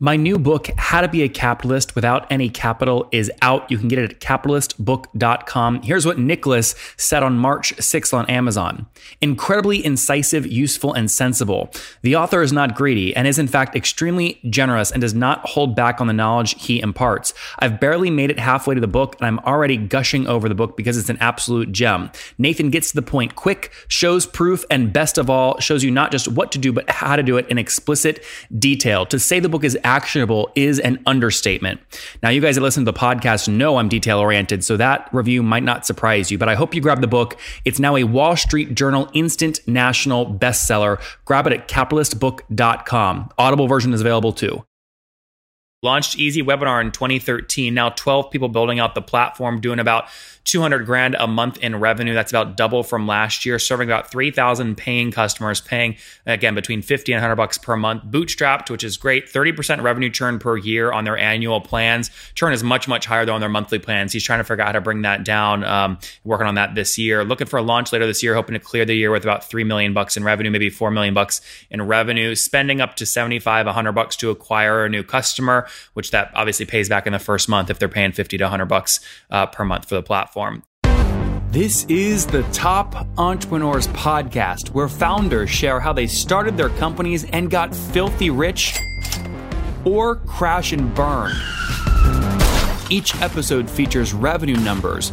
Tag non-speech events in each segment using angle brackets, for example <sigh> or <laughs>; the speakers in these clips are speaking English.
My new book, How to Be a Capitalist Without Any Capital, is out. You can get it at capitalistbook.com. Here's what Nicholas said on March 6th on Amazon Incredibly incisive, useful, and sensible. The author is not greedy and is, in fact, extremely generous and does not hold back on the knowledge he imparts. I've barely made it halfway to the book, and I'm already gushing over the book because it's an absolute gem. Nathan gets to the point quick, shows proof, and best of all, shows you not just what to do, but how to do it in explicit detail. To say the book is actionable is an understatement. Now, you guys that listen to the podcast know I'm detail oriented, so that review might not surprise you, but I hope you grab the book. It's now a Wall Street Journal instant national bestseller. Grab it at capitalistbook.com. Audible version is available too. Launched Easy Webinar in 2013. Now 12 people building out the platform, doing about 200 grand a month in revenue. That's about double from last year, serving about 3,000 paying customers, paying again between 50 and 100 bucks per month. Bootstrapped, which is great, 30% revenue churn per year on their annual plans. Churn is much, much higher though on their monthly plans. He's trying to figure out how to bring that down, um, working on that this year. Looking for a launch later this year, hoping to clear the year with about 3 million bucks in revenue, maybe 4 million bucks in revenue, spending up to 75, 100 bucks to acquire a new customer, which that obviously pays back in the first month if they're paying 50 to 100 bucks uh, per month for the platform platform. This is the Top Entrepreneurs Podcast, where founders share how they started their companies and got filthy rich or crash and burn. Each episode features revenue numbers,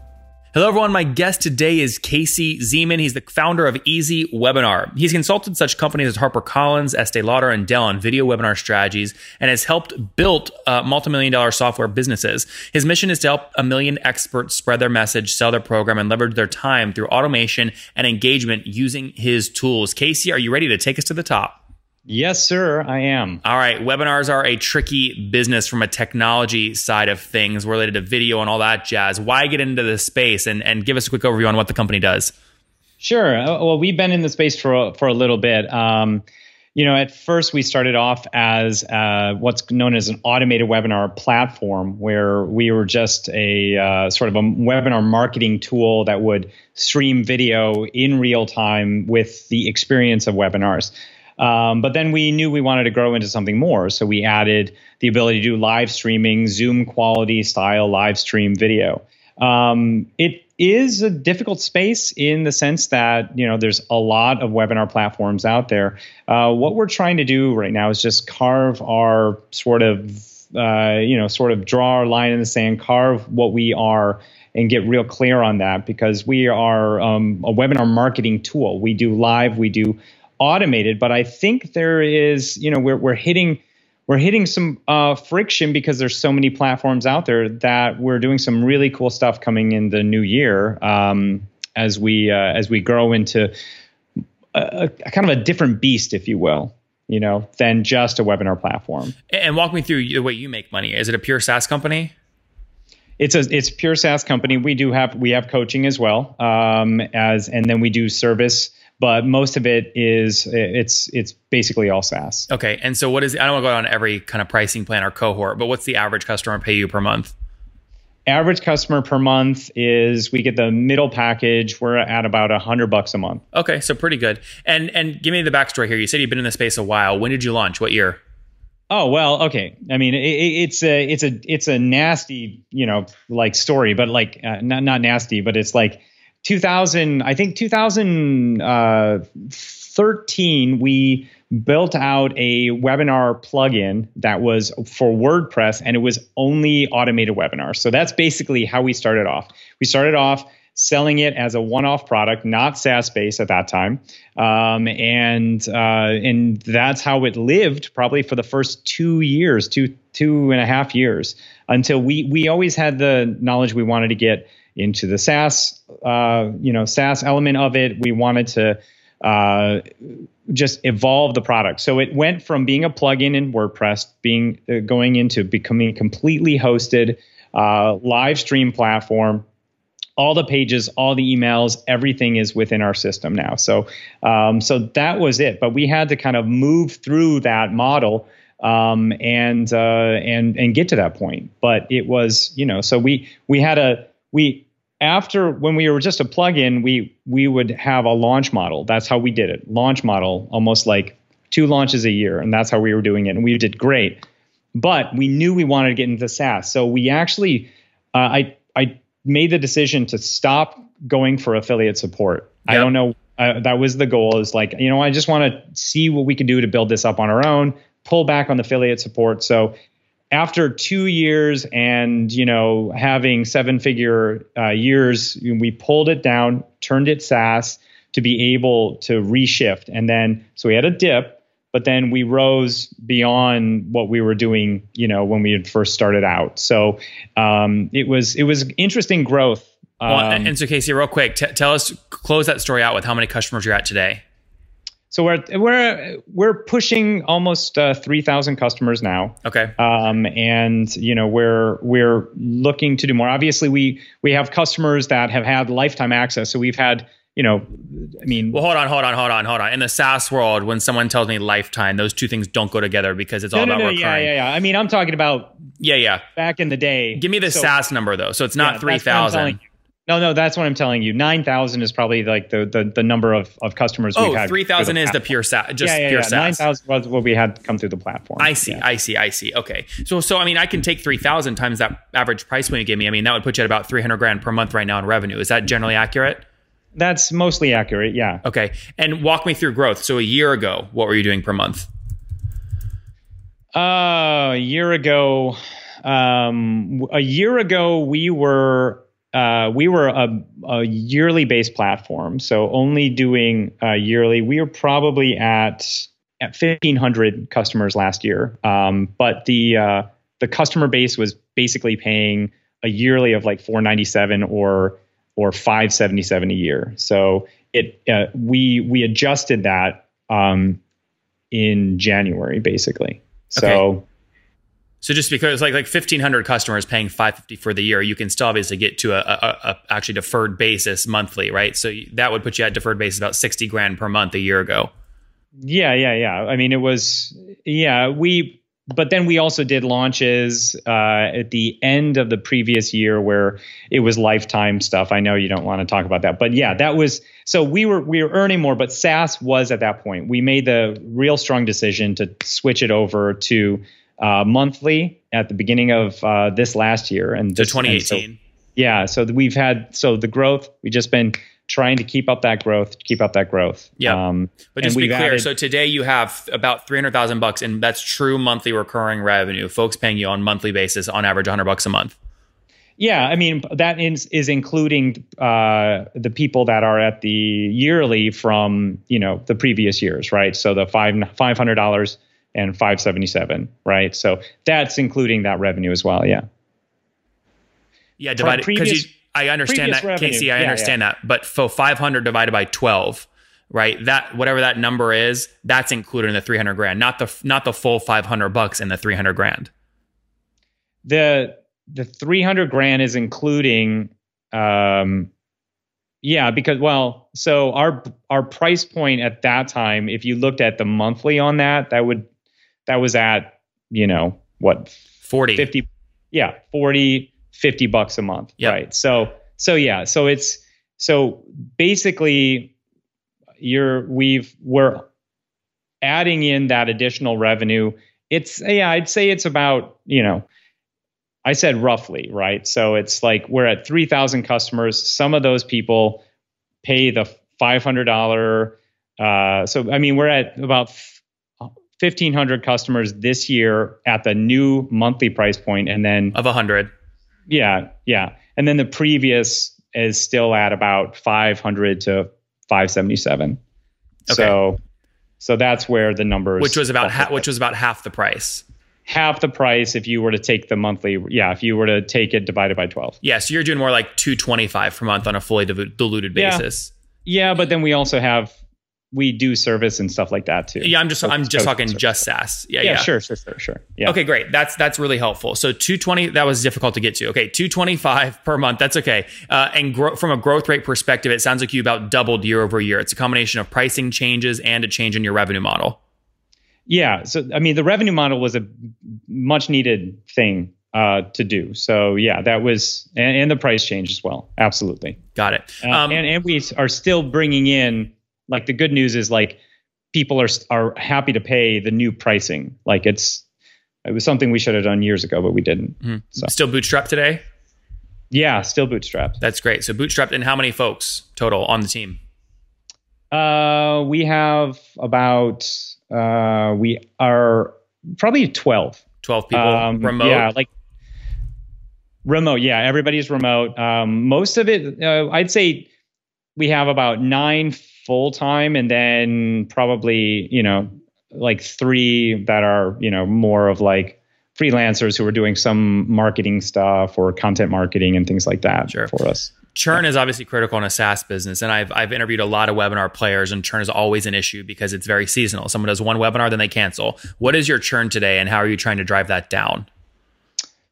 Hello, everyone. My guest today is Casey Zeman. He's the founder of Easy Webinar. He's consulted such companies as HarperCollins, Estee Lauder, and Dell on video webinar strategies and has helped build uh, multi-million dollar software businesses. His mission is to help a million experts spread their message, sell their program, and leverage their time through automation and engagement using his tools. Casey, are you ready to take us to the top? Yes, sir, I am. All right. Webinars are a tricky business from a technology side of things related to video and all that jazz. Why get into this space and, and give us a quick overview on what the company does? Sure. Uh, well, we've been in the space for, for a little bit. Um, you know, at first we started off as uh, what's known as an automated webinar platform, where we were just a uh, sort of a webinar marketing tool that would stream video in real time with the experience of webinars. Um, but then we knew we wanted to grow into something more. So we added the ability to do live streaming, Zoom quality style live stream video. Um, it is a difficult space in the sense that you know there's a lot of webinar platforms out there. Uh, what we're trying to do right now is just carve our sort of uh, you know sort of draw our line in the sand, carve what we are, and get real clear on that because we are um, a webinar marketing tool. We do live, we do automated, but I think there is, you know, we're we're hitting we're hitting some uh, friction because there's so many platforms out there that we're doing some really cool stuff coming in the new year um, as we uh, as we grow into a, a, kind of a different beast, if you will, you know, than just a webinar platform. And walk me through the way you make money. Is it a pure SaaS company? It's a it's pure SaaS company. We do have we have coaching as well um, as and then we do service but most of it is it's it's basically all SaaS. Okay, and so what is I don't want to go on every kind of pricing plan or cohort, but what's the average customer pay you per month? Average customer per month is we get the middle package. We're at about a hundred bucks a month. Okay, so pretty good. And and give me the backstory here. You said you've been in the space a while. When did you launch? What year? Oh well, okay. I mean, it, it's a it's a it's a nasty you know like story, but like uh, not not nasty, but it's like 2000, I think 2013, we built out a webinar plugin that was for WordPress and it was only automated webinars. So that's basically how we started off. We started off selling it as a one-off product, not SaaS-based at that time, um, and uh, and that's how it lived probably for the first two years, two two and a half years, until we we always had the knowledge we wanted to get into the SaaS, uh, you know, SaaS element of it. We wanted to uh, just evolve the product. So it went from being a plugin in WordPress, being uh, going into becoming completely hosted uh, live stream platform. All the pages, all the emails, everything is within our system now. So, um, so that was it. But we had to kind of move through that model um, and uh, and and get to that point. But it was, you know, so we we had a we after when we were just a plugin, we we would have a launch model. That's how we did it. Launch model, almost like two launches a year, and that's how we were doing it, and we did great. But we knew we wanted to get into SaaS, so we actually, uh, I I made the decision to stop going for affiliate support. Yep. I don't know. Uh, that was the goal. Is like you know I just want to see what we can do to build this up on our own. Pull back on the affiliate support. So after two years and you know having seven figure uh, years we pulled it down turned it saas to be able to reshift. And then so we had a dip but then we rose beyond what we were doing you know when we had first started out. So um, it was it was interesting growth. Um, well, and so casey real quick t- tell us close that story out with how many customers you're at today so we're we're we're pushing almost uh, three thousand customers now. Okay. Um, and you know we're we're looking to do more. Obviously, we we have customers that have had lifetime access. So we've had you know, I mean. Well, hold on, hold on, hold on, hold on. In the SaaS world, when someone tells me lifetime, those two things don't go together because it's all no, about no, recurring. Yeah, yeah, yeah. I mean, I'm talking about. Yeah, yeah. Back in the day. Give me the so, SaaS number though. So it's not yeah, three thousand. No, no, that's what I'm telling you. Nine thousand is probably like the, the the number of, of customers oh, we've had. three thousand is the pure SaaS, just yeah, yeah, pure yeah. SaaS. Nine thousand was what we had come through the platform. I see, yeah. I see, I see. Okay, so so I mean, I can take three thousand times that average price point you give me. I mean, that would put you at about three hundred grand per month right now in revenue. Is that generally accurate? That's mostly accurate. Yeah. Okay, and walk me through growth. So a year ago, what were you doing per month? Uh, a year ago, um, a year ago we were uh, we were a, a, yearly based platform, so only doing uh, yearly. We were probably at at fifteen hundred customers last year, um, but the uh, the customer base was basically paying a yearly of like four ninety seven or or five seventy seven a year. So it uh, we we adjusted that um, in January, basically. So. Okay. So just because like like fifteen hundred customers paying five fifty for the year, you can still obviously get to a, a, a, actually deferred basis monthly, right? So that would put you at deferred basis about sixty grand per month a year ago. Yeah, yeah, yeah. I mean, it was yeah we, but then we also did launches uh, at the end of the previous year where it was lifetime stuff. I know you don't want to talk about that, but yeah, that was so we were we were earning more, but SaaS was at that point. We made the real strong decision to switch it over to uh, monthly at the beginning of uh, this last year and this, 2018. And so, yeah, so we've had so the growth. We've just been trying to keep up that growth, keep up that growth. Yeah. Um, but just to be clear, added, so today you have about three hundred thousand bucks, and that's true monthly recurring revenue. Folks paying you on monthly basis, on average, hundred bucks a month. Yeah, I mean that is is including uh, the people that are at the yearly from you know the previous years, right? So the five five hundred dollars and 577, right? So that's including that revenue as well. Yeah. Yeah, divided because I understand that, revenue. Casey. I yeah, understand yeah. that, but for 500 divided by 12, right? That whatever that number is, that's included in the 300 grand, not the not the full 500 bucks in the 300 grand. The the 300 grand is including um yeah, because well, so our our price point at that time, if you looked at the monthly on that, that would that was at, you know, what 40 50 yeah, 40 50 bucks a month, yep. right? So so yeah, so it's so basically you're we've we're adding in that additional revenue. It's yeah, I'd say it's about, you know, I said roughly, right? So it's like we're at 3,000 customers. Some of those people pay the $500 uh, so I mean, we're at about 1,500 customers this year at the new monthly price point, and then of 100. Yeah, yeah, and then the previous is still at about 500 to 577. Okay. So, so that's where the numbers, which was about ha- which was about half the price. Half the price if you were to take the monthly. Yeah, if you were to take it divided by 12. Yeah, so you're doing more like 225 per month on a fully diluted basis. Yeah, yeah but then we also have we do service and stuff like that too. Yeah, I'm just I'm just talking Service. just SaaS. Yeah, Yeah, yeah. sure, sure, sure, sure. Yeah. Okay, great. That's that's really helpful. So 220 that was difficult to get to. Okay, 225 per month. That's okay. Uh, and grow, from a growth rate perspective, it sounds like you about doubled year over year. It's a combination of pricing changes and a change in your revenue model. Yeah. So, I mean, the revenue model was a much needed thing uh, to do. So, yeah, that was, and, and the price change as well. Absolutely. Got it. Uh, Um, and, and we are still bringing in, like, the good news is like people are, are happy to pay the new pricing. Like, it's, it was something we should have done years ago, but we didn't. So, Still bootstrapped today. yeah, still bootstrapped. That's great. So bootstrapped, and how many folks total on the team? Uh, we have about, uh, we are probably 12. 12 people Um, remote. Yeah, like remote. Yeah, everybody's remote. Um, most of it, uh, I'd say, we have about nine full time, and then probably you know like three that are you know more of like freelancers who are doing some marketing stuff or content marketing and things like that Sure. for us. churn is obviously critical in a SaaS business, and I've I've interviewed a lot of webinar players, and churn is always an issue because it's very seasonal. Someone does one webinar, then they cancel. What is your churn today, and how are you trying to drive that down?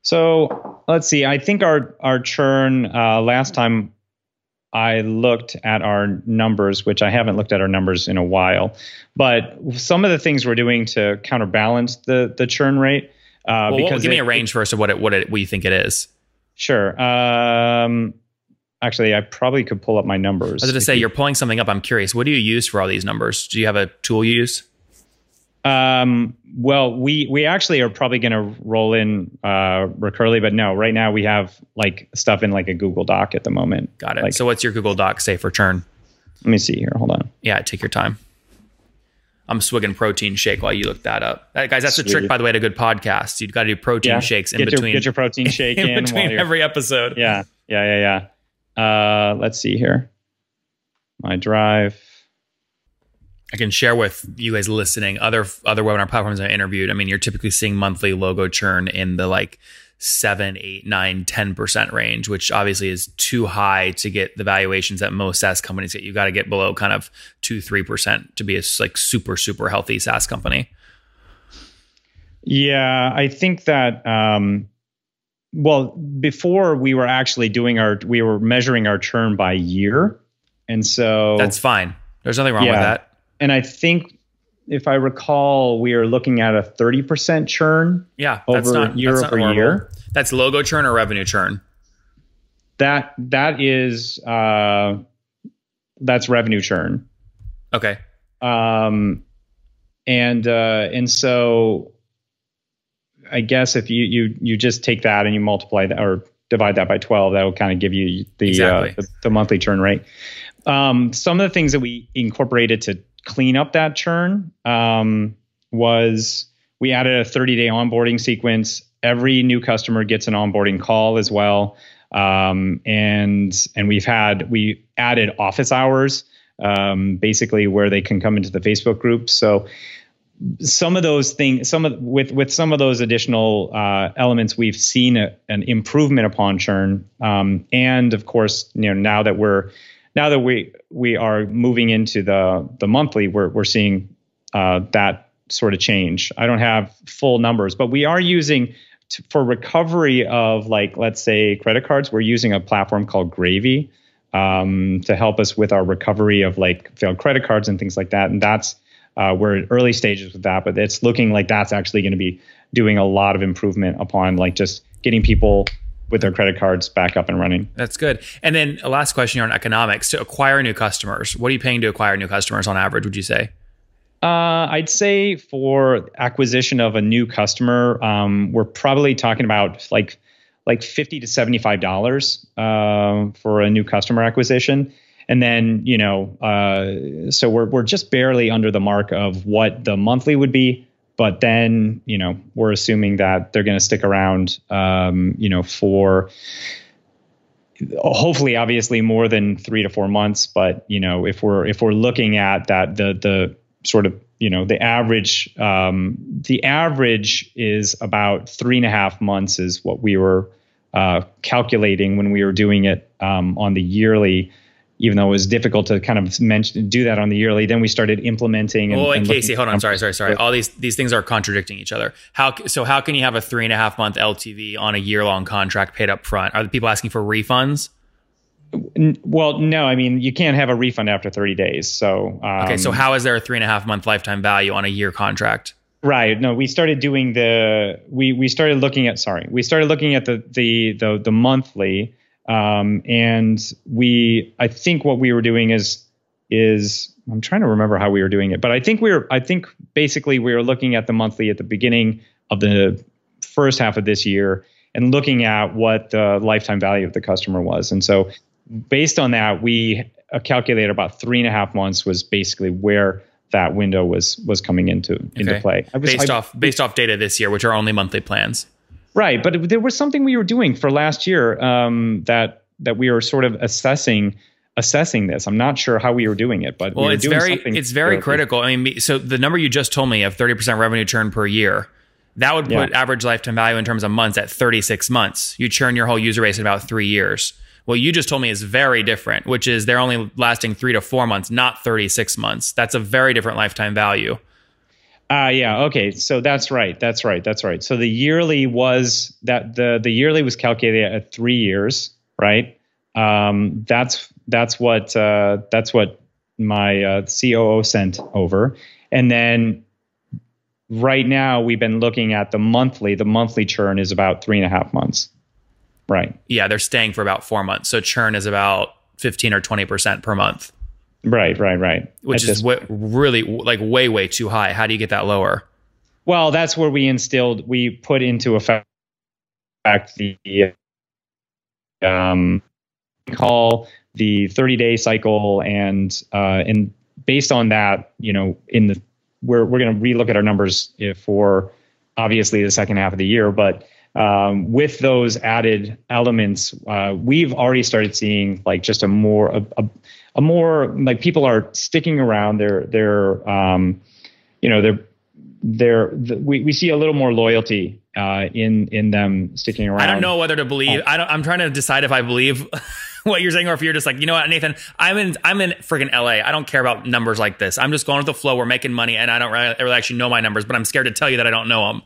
So let's see. I think our our churn uh, last time I looked at our numbers, which I haven't looked at our numbers in a while, but some of the things we're doing to counterbalance the the churn rate. Uh, Well, because give me a range first of what it what it what you think it is. Sure. Um, actually, I probably could pull up my numbers. I was going to say you're pulling something up. I'm curious. What do you use for all these numbers? Do you have a tool you use? Um, well, we we actually are probably going to roll in uh, Recurly, but no, right now we have like stuff in like a Google Doc at the moment. Got it. Like, so what's your Google Doc say for churn? let me see here. Hold on. Yeah, take your time. I'm swigging protein shake while you look that up. Guys, that's a trick, by the way, to good podcasts. You've got to do protein Yeah. shakes in get between. Your, get your protein shake <laughs> in, in between every episode. Yeah, yeah, yeah, yeah. Uh, let's see here. My drive. I can share with you guys listening other other webinar platforms I interviewed. I mean, you're typically seeing monthly logo churn in the like seven, eight, nine, 10% range, which obviously is too high to get the valuations that most SaaS companies get. You got to get below kind of two, three percent to be a like super, super healthy SaaS company. Yeah, I think that. Um, well, before we were actually doing our, we were measuring our churn by year, and so That's fine. There's nothing wrong with that. And I think if I recall, we are looking at a thirty percent churn Yeah, that's over not year that's over horrible. year. That's logo churn or revenue churn. That that is uh, that's revenue churn. Okay. um, and uh, and so I guess if you you you just take that and you multiply that or divide that by twelve, that will kind of give you the, Exactly. uh, the the monthly churn rate. Um, some of the things that we incorporated to clean up that churn um, was we added a 30 day onboarding sequence. Every new customer gets an onboarding call as well. Um, and and we've had we added office hours um, basically where they can come into the Facebook group. So some of those things, some of with with some of those additional uh, elements, we've seen a, an improvement upon churn. Um, and of course, you know now that we're now that we we are moving into the the monthly, we're we're seeing uh, that sort of change. I don't have full numbers, but we are using for recovery of like let's say credit cards. We're using a platform called Gravy um, to help us with our recovery of like failed credit cards and things like that. And that's uh, we're at early stages with that, but it's looking like that's actually going to be doing a lot of improvement upon like just getting people with their credit cards back up and running. That's good. And then a last question here on economics to acquire new customers. What are you paying to acquire new customers on average, would you say? Uh, I'd say for acquisition of a new customer, um, we're probably talking about like like fifty to seventy five dollars uh, for a new customer acquisition, and then you know, uh, so we're we're just barely under the mark of what the monthly would be. But then you know, we're assuming that they're going to stick around, um, you know, for hopefully obviously more than three to four months. But you know if we're if we're looking at that the the sort of you know the average um, the average is about three and a half months is what we were uh, calculating when we were doing it um, on the yearly even though it was difficult to kind of mention do that on the yearly. Then we started implementing. And, oh, and, and Casey, hold on, sorry, sorry, sorry. All these these things are contradicting each other. How so? How can you have a three and a half month LTV on a year long contract paid up front? Are the people asking for refunds? Well, no. I mean, you can't have a refund after 30 days. So um, okay. So how is there a three and a half month lifetime value on a year contract? Right. No, we started doing the we we started looking at sorry we started looking at the the the, the monthly um, and we I think what we were doing is is I'm trying to remember how we were doing it, but I think we were I think basically we were looking at the monthly at the beginning of the first half of this year and looking at what the lifetime value of the customer was, and so based on that we calculated about three and a half months was basically where that window was was coming into into okay. play. Was, based I, off based off data this year, which are only monthly plans. Right, but there was something we were doing for last year um, that that we were sort of assessing assessing this. I'm not sure how we were doing it, but well, we it's very it's very critical. I mean, so the number you just told me of 30% revenue churn per year, that would put yeah. average lifetime value in terms of months at 36 months. You churn your whole user base in about three years. What you just told me is very different, which is they're only lasting three to four months, not 36 months. That's a very different lifetime value. Uh, yeah. Okay. So that's right. That's right. That's right. So the yearly was that the the yearly was calculated at three years, right? Um, that's that's what uh, that's what my uh, COO sent over, and then right now we've been looking at the monthly. The monthly churn is about three and a half months. Right. Yeah, they're staying for about four months. So churn is about 15 or 20% per month. Right, right, right. Which At is w- really like way, way too high. How do you get that lower? Well, that's where we instilled, we put into effect the um, call the 30 day cycle and uh, and based on that, you know, in the we're we're going to relook at our numbers for obviously the second half of the year, but um, with those added elements, uh, we've already started seeing like just a more a, a, a, more like people are sticking around. They're they're um, you know they're they're the, we we see a little more loyalty uh, in in them sticking around. I don't know whether to believe. I don't. I'm trying to decide if I believe. <laughs> what you're saying, or if you're just like, you know what, Nathan, I'm in, I'm in freaking LA. I don't care about numbers like this. I'm just going with the flow. We're making money, and I don't really actually know my numbers, but I'm scared to tell you that I don't know them.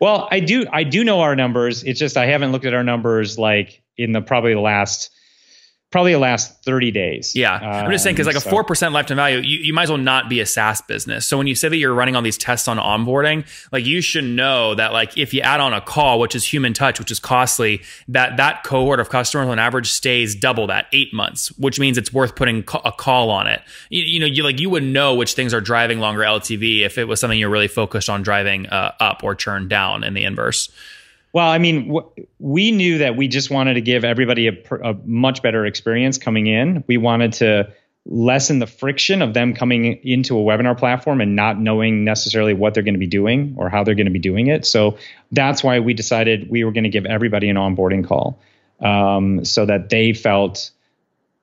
Well, I do I do know our numbers. It's just I haven't looked at our numbers like in the probably the last probably the last 30 days. Yeah. I'm just saying, because like a 4% lifetime value, you, you might as well not be a SaaS business. So when you say that you're running all these tests on onboarding, like you should know that like if you add on a call, which is human touch, which is costly, that that cohort of customers on average stays double that eight months, which means it's worth putting a call on it. You, you know, you like you would know which things are driving longer LTV if it was something you're really focused on driving uh, up or churn down in the inverse. Well, I mean, w- we knew that we just wanted to give everybody a, pr- a, much better experience coming in. We wanted to lessen the friction of them coming into a webinar platform and not knowing necessarily what they're going to be doing or how they're going to be doing it. So that's why we decided we were going to give everybody an onboarding call um, so that they felt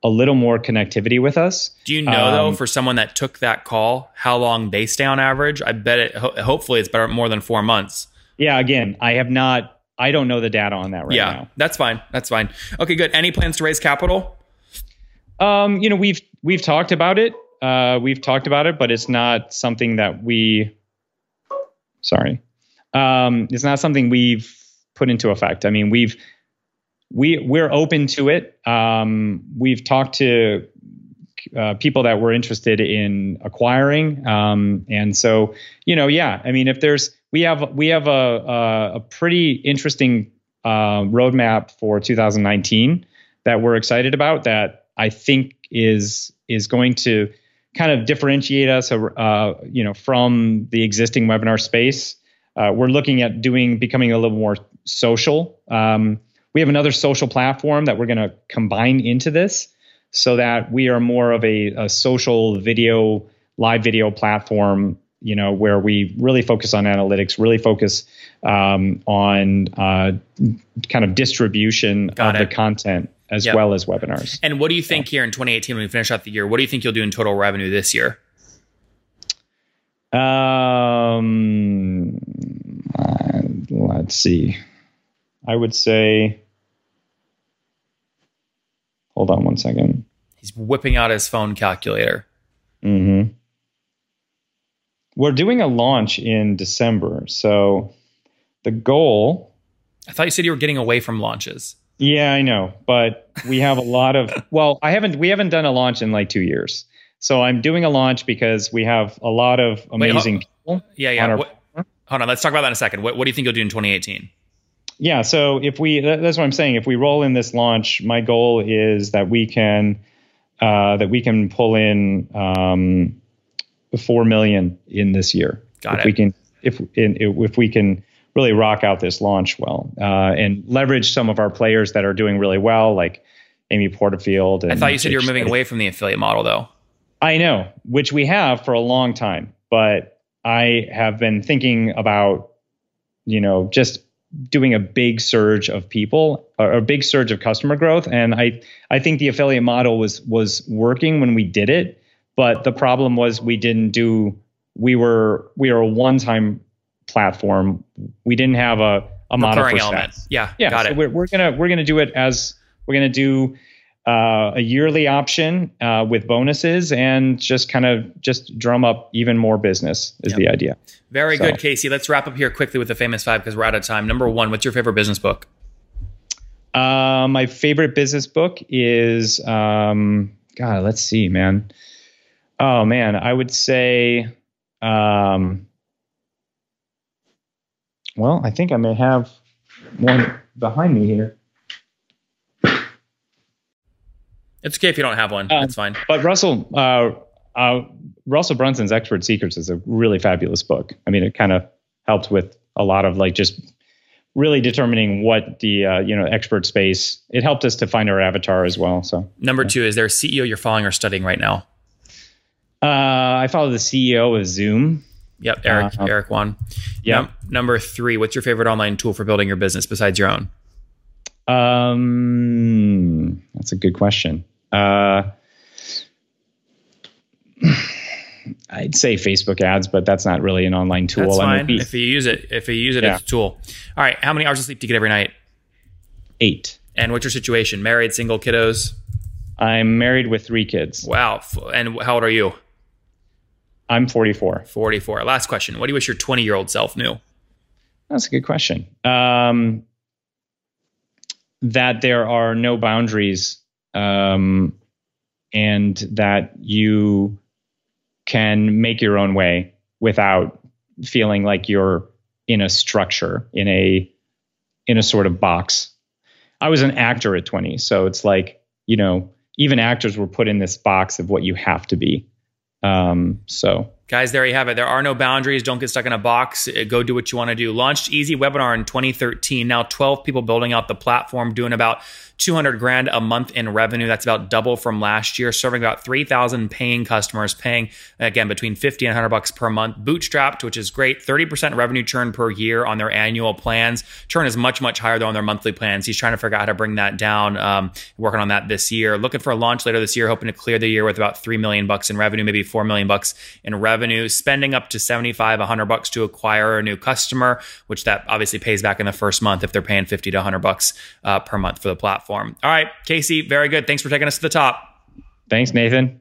a little more connectivity with us. Do you know um, though, for someone that took that call, how long they stay on average? I bet it. Ho- hopefully, it's better more than four months. Yeah. Again, I have not I don't know the data on that right now. yeah, now. That's fine. That's fine. Okay, good. Any plans to raise capital? Um, you know, we've we've talked about it. Uh, we've talked about it, but it's not something that we. Sorry, um, it's not something we've put into effect. I mean, we've we we're open to it. Um, we've talked to uh, people that were interested in acquiring, um, and so you know, yeah. I mean, if there's we have we have a a, a pretty interesting uh, roadmap for 2019 that we're excited about. That I think is is going to kind of differentiate us, uh, you know, from the existing webinar space. Uh, we're looking at doing becoming a little more social. Um, we have another social platform that we're going to combine into this, so that we are more of a, a social video, live video platform you know, where we really focus on analytics, really focus um, on uh, kind of distribution Got of it. the content as yep. well as webinars. And what do you think here in 2018 when we finish out the year? What do you think you'll do in total revenue this year? Um, uh, let's see. I would say. Hold on one second. He's whipping out his phone calculator. Mm-hmm. We're doing a launch in December, so the goal. I thought you said you were getting away from launches. Yeah, I know, but we have a lot of. <laughs> Well, I haven't. We haven't done a launch in like two years, so I'm doing a launch because we have a lot of amazing Wait, people. Yeah, yeah. on What- hold on. Let's talk about that in a second. What, what do you think you'll do in 2018? Yeah, so if we that- that's what I'm saying. If we roll in this launch, my goal is that we can uh, that we can pull in um, four million in this year. Got if it. We can if in, if we can really rock out this launch well uh, and leverage some of our players that are doing really well, like Amy Porterfield. And I thought you said you were moving away from the affiliate model, though. I know, which we have for a long time, but I have been thinking about, you know, just doing a big surge of people or a big surge of customer growth. And I, I think the affiliate model was was working when we did it, but the problem was we didn't do. We were we were a one time platform. We didn't have a a model for element. SaaS. Yeah, Yeah, got so it. We're, we're gonna we're gonna do it as we're gonna do uh, a yearly option uh, with bonuses and just kind of just drum up even more business is the idea. Very So- good, Casey. Let's wrap up here quickly with the famous five because we're out of time. Number one, what's your favorite business book? Uh, my favorite business book is um, God. Let's see, man. Oh man, I would say. Um, well, I think I may have one behind me here. It's okay if you don't have one. Um, That's fine. But Russell, uh, uh, Russell Brunson's Expert Secrets is a really fabulous book. I mean, it kind of helped with a lot of like just really determining what the uh, you know expert space. It helped us to find our avatar as well. So Number two, is there a CEO you're following or studying right now? Uh, I follow the CEO of Zoom. Yep, Eric. Uh, Eric Yuan. yeah. Num- number three, what's your favorite online tool for building your business besides your own? Um, that's a good question. Uh, I'd say Facebook ads, but that's not really an online tool. That's I mean, fine. if you use it, if you use it, Yeah. it's a tool. All right. How many hours of sleep do you get every night? eight. And what's your situation? Married, single, kiddos? I'm married with three kids. Wow. And how old are you? I'm 44. 44. Last question. What do you wish your 20 year old self knew? That's a good question. Um, that there are no boundaries, um, and that you can make your own way without feeling like you're in a structure, in a in a sort of box. I was an actor at 20, so it's like you know, even actors were put in this box of what you have to be. Um, so Guys, there you have it. There are no boundaries. Don't get stuck in a box. Uh, Go do what you want to do. Launched Easy Webinar in 2013. Now 12 people building out the platform, doing about 200 grand a month in revenue. That's about double from last year, serving about 3,000 paying customers, paying again between 50 and 100 bucks per month. Bootstrapped, which is great. 30% revenue churn per year on their annual plans. Churn is much, much higher though on their monthly plans. He's trying to figure out how to bring that down. Um, working on that this year. Looking for a launch later this year, hoping to clear the year with about 3 million bucks in revenue, maybe 4 million bucks in revenue, spending up to 75, 100 bucks to acquire a new customer, which that obviously pays back in the first month if they're paying 50 to 100 bucks uh, per month for the platform. All right, Casey, very good. Thanks for taking us to the top. thanks, Nathan.